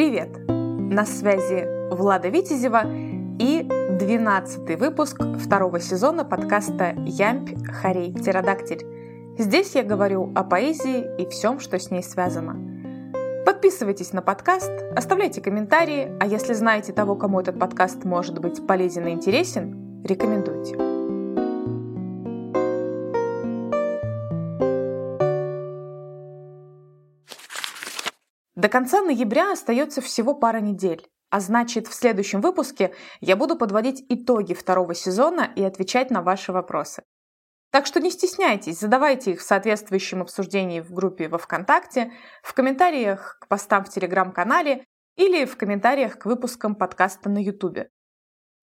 Привет! На связи Влада Витязева и 12 выпуск второго сезона подкаста «Ямпь, Харей, Птеродактиль». Здесь я говорю о поэзии и всем, что с ней связано. Подписывайтесь на подкаст, оставляйте комментарии, а если знаете того, кому этот подкаст может быть полезен и интересен, рекомендуйте. До конца ноября остается всего пара недель. А значит, в следующем выпуске я буду подводить итоги второго сезона и отвечать на ваши вопросы. Так что не стесняйтесь, задавайте их в соответствующем обсуждении в группе во ВКонтакте, в комментариях к постам в Телеграм-канале или в комментариях к выпускам подкаста на Ютубе.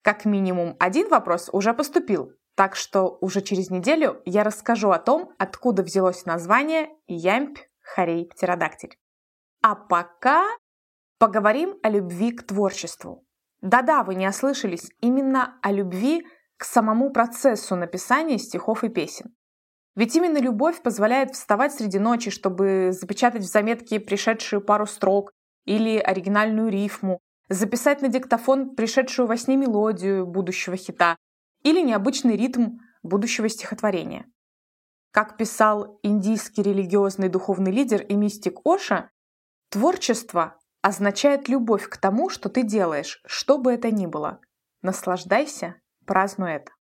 Как минимум один вопрос уже поступил, так что уже через неделю я расскажу о том, откуда взялось название Ямпь Харей Птеродактиль. А пока поговорим о любви к творчеству. Да-да, вы не ослышались, именно о любви к самому процессу написания стихов и песен. Ведь именно любовь позволяет вставать среди ночи, чтобы запечатать в заметке пришедшую пару строк или оригинальную рифму, записать на диктофон пришедшую во сне мелодию будущего хита или необычный ритм будущего стихотворения. Как писал индийский религиозный духовный лидер и мистик Оша, Творчество означает любовь к тому, что ты делаешь, что бы это ни было. Наслаждайся, празднуй это.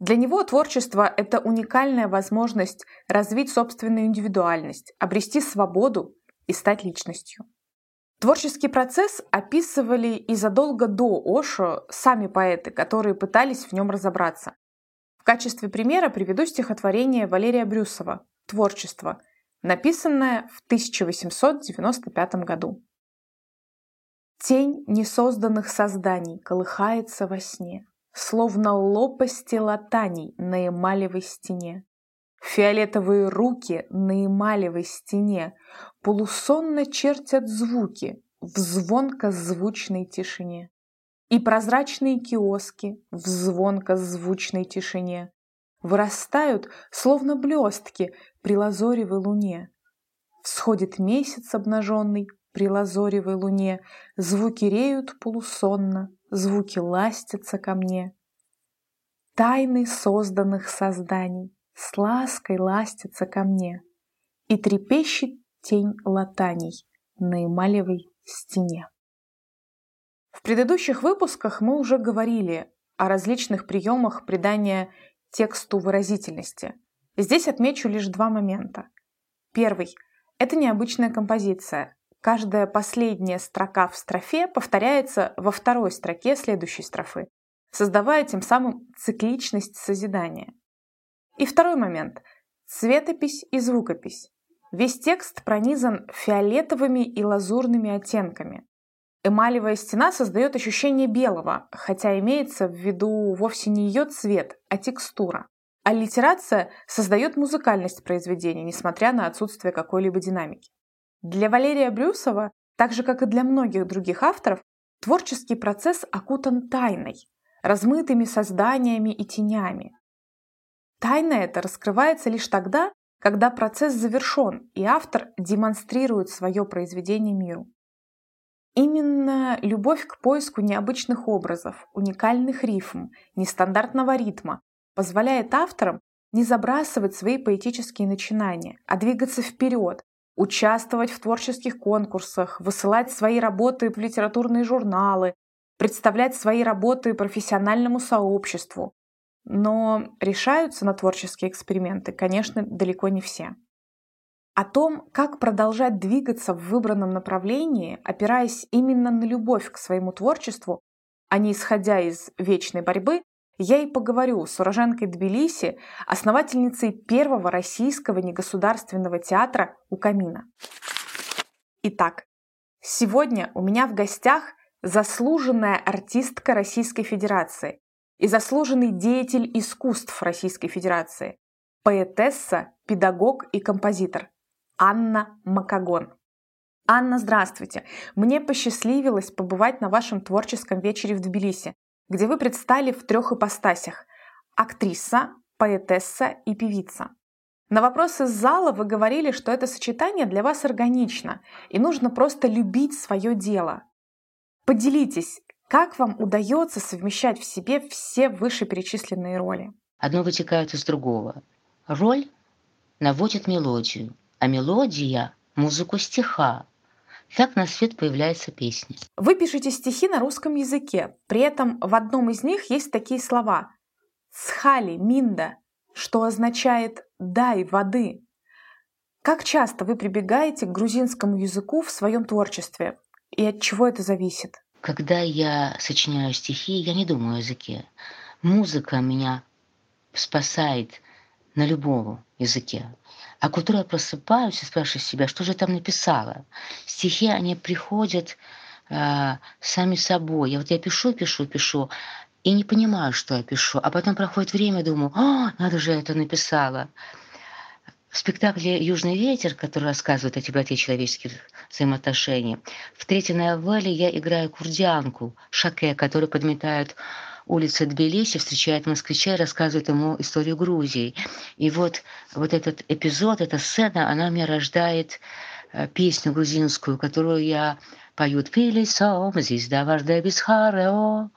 Для него творчество – это уникальная возможность развить собственную индивидуальность, обрести свободу и стать личностью. Творческий процесс описывали и задолго до Ошо сами поэты, которые пытались в нем разобраться. В качестве примера приведу стихотворение Валерия Брюсова «Творчество», написанное в 1895 году. Тень несозданных созданий колыхается во сне, Словно лопасти латаний на эмалевой стене. Фиолетовые руки на эмалевой стене Полусонно чертят звуки В звонко-звучной тишине. И прозрачные киоски В звонко-звучной тишине Вырастают, словно блестки, при лазоревой луне. Всходит месяц обнаженный при лазоревой луне, Звуки реют полусонно, звуки ластятся ко мне. Тайны созданных созданий с лаской ластятся ко мне, И трепещет тень латаний на эмалевой стене. В предыдущих выпусках мы уже говорили о различных приемах придания тексту выразительности – Здесь отмечу лишь два момента. Первый – это необычная композиция. Каждая последняя строка в строфе повторяется во второй строке следующей строфы, создавая тем самым цикличность созидания. И второй момент – цветопись и звукопись. Весь текст пронизан фиолетовыми и лазурными оттенками. Эмалевая стена создает ощущение белого, хотя имеется в виду вовсе не ее цвет, а текстура. Аллитерация создает музыкальность произведения, несмотря на отсутствие какой-либо динамики. Для Валерия Брюсова, так же как и для многих других авторов, творческий процесс окутан тайной, размытыми созданиями и тенями. Тайна эта раскрывается лишь тогда, когда процесс завершен, и автор демонстрирует свое произведение миру. Именно любовь к поиску необычных образов, уникальных рифм, нестандартного ритма позволяет авторам не забрасывать свои поэтические начинания, а двигаться вперед, участвовать в творческих конкурсах, высылать свои работы в литературные журналы, представлять свои работы профессиональному сообществу. Но решаются на творческие эксперименты, конечно, далеко не все. О том, как продолжать двигаться в выбранном направлении, опираясь именно на любовь к своему творчеству, а не исходя из вечной борьбы, я и поговорю с уроженкой Тбилиси, основательницей первого российского негосударственного театра «У камина». Итак, сегодня у меня в гостях заслуженная артистка Российской Федерации и заслуженный деятель искусств Российской Федерации, поэтесса, педагог и композитор Анна Макагон. Анна, здравствуйте! Мне посчастливилось побывать на вашем творческом вечере в Тбилиси, где вы предстали в трех ипостасях – актриса, поэтесса и певица. На вопрос из зала вы говорили, что это сочетание для вас органично, и нужно просто любить свое дело. Поделитесь, как вам удается совмещать в себе все вышеперечисленные роли? Одно вытекает из другого. Роль наводит мелодию, а мелодия – музыку стиха. Так на свет появляется песня. Вы пишете стихи на русском языке, при этом в одном из них есть такие слова «цхали минда», что означает «дай воды». Как часто вы прибегаете к грузинскому языку в своем творчестве и от чего это зависит? Когда я сочиняю стихи, я не думаю о языке. Музыка меня спасает на любом языке. А к утру я просыпаюсь и спрашиваю себя, что же я там написала. Стихи, они приходят э, сами собой. Я вот я пишу, пишу, пишу, и не понимаю, что я пишу. А потом проходит время, думаю, о, надо же, я это написала. В спектакле «Южный ветер», который рассказывает о теплоте человеческих взаимоотношений, в третьей новелле я играю курдианку, Шаке, который подметает улицы Тбилиси, встречает москвича и рассказывает ему историю Грузии. И вот, вот этот эпизод, эта сцена, она мне рождает э, песню грузинскую, которую я пою «Пилисом, здесь да вождя без харео».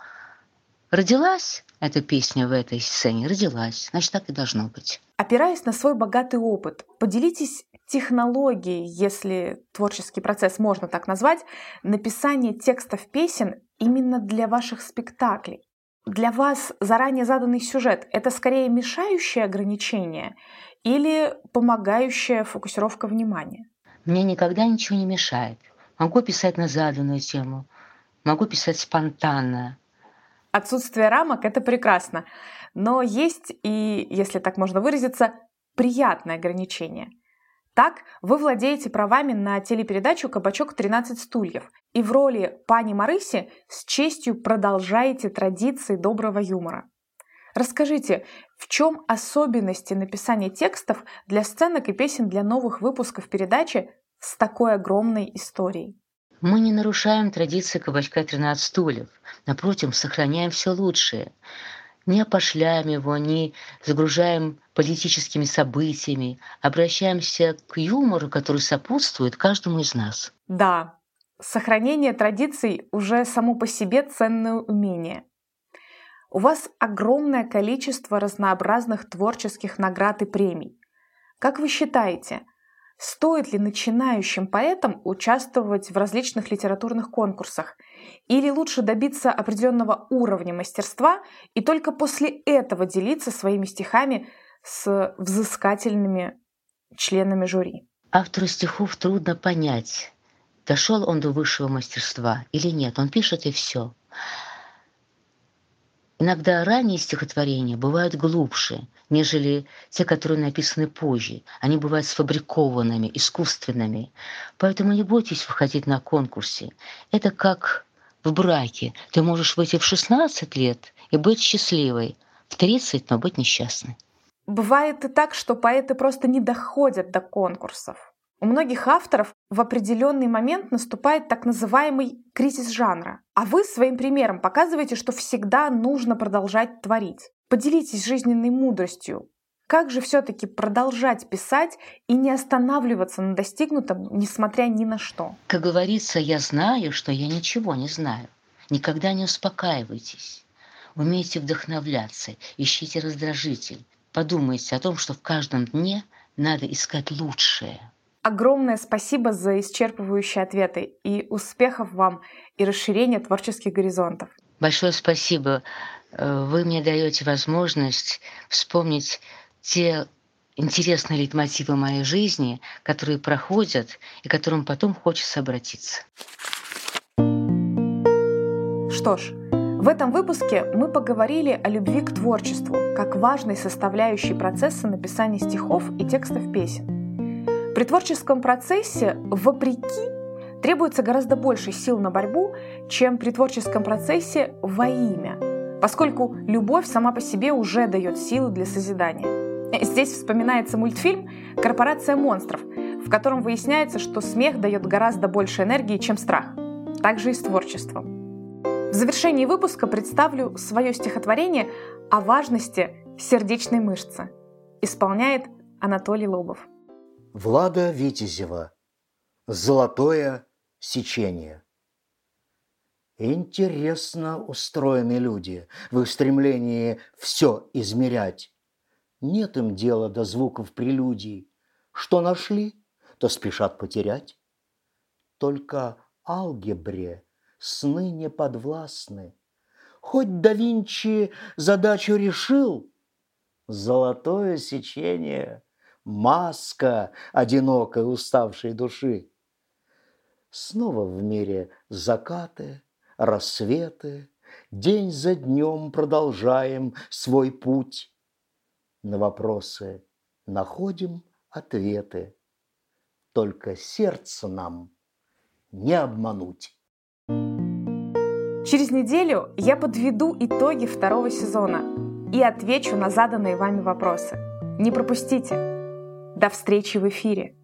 Родилась эта песня в этой сцене? Родилась. Значит, так и должно быть. Опираясь на свой богатый опыт, поделитесь технологией, если творческий процесс можно так назвать, написания текстов песен именно для ваших спектаклей. Для вас заранее заданный сюжет – это скорее мешающее ограничение или помогающая фокусировка внимания? Мне никогда ничего не мешает. Могу писать на заданную тему, могу писать спонтанно. Отсутствие рамок – это прекрасно. Но есть и, если так можно выразиться, приятное ограничение. Так, вы владеете правами на телепередачу «Кабачок 13 стульев» и в роли пани Марыси с честью продолжаете традиции доброго юмора. Расскажите, в чем особенности написания текстов для сценок и песен для новых выпусков передачи с такой огромной историей? Мы не нарушаем традиции кабачка 13 стульев. Напротив, сохраняем все лучшее. Не опошляем его, не загружаем политическими событиями. Обращаемся к юмору, который сопутствует каждому из нас. Да, сохранение традиций уже само по себе ценное умение. У вас огромное количество разнообразных творческих наград и премий. Как вы считаете, Стоит ли начинающим поэтам участвовать в различных литературных конкурсах? Или лучше добиться определенного уровня мастерства и только после этого делиться своими стихами с взыскательными членами жюри? Автору стихов трудно понять, дошел он до высшего мастерства или нет. Он пишет и все. Иногда ранние стихотворения бывают глубже, нежели те, которые написаны позже. Они бывают сфабрикованными, искусственными. Поэтому не бойтесь выходить на конкурсе. Это как в браке. Ты можешь выйти в 16 лет и быть счастливой, в 30, но быть несчастной. Бывает и так, что поэты просто не доходят до конкурсов. У многих авторов в определенный момент наступает так называемый кризис жанра. А вы своим примером показываете, что всегда нужно продолжать творить. Поделитесь жизненной мудростью. Как же все-таки продолжать писать и не останавливаться на достигнутом, несмотря ни на что? Как говорится, я знаю, что я ничего не знаю. Никогда не успокаивайтесь. Умейте вдохновляться, ищите раздражитель. Подумайте о том, что в каждом дне надо искать лучшее. Огромное спасибо за исчерпывающие ответы и успехов вам и расширения творческих горизонтов. Большое спасибо. Э, вы мне даете возможность вспомнить те интересные лейтмотивы моей жизни, которые проходят и к которым потом хочется обратиться. Что ж, в этом выпуске мы поговорили о любви к творчеству как важной составляющей процесса написания стихов и текстов песен. При творческом процессе, вопреки, требуется гораздо больше сил на борьбу, чем при творческом процессе во имя, поскольку любовь сама по себе уже дает силы для созидания. Здесь вспоминается мультфильм «Корпорация монстров», в котором выясняется, что смех дает гораздо больше энергии, чем страх. Также и с творчеством. В завершении выпуска представлю свое стихотворение о важности сердечной мышцы. Исполняет Анатолий Лобов. Влада Витязева. Золотое сечение. Интересно устроены люди в их стремлении все измерять. Нет им дела до звуков прелюдий. Что нашли, то спешат потерять. Только алгебре сны не подвластны. Хоть да Винчи задачу решил, золотое сечение – маска одинокой уставшей души. Снова в мире закаты, рассветы, День за днем продолжаем свой путь. На вопросы находим ответы. Только сердце нам не обмануть. Через неделю я подведу итоги второго сезона и отвечу на заданные вами вопросы. Не пропустите! До встречи в эфире!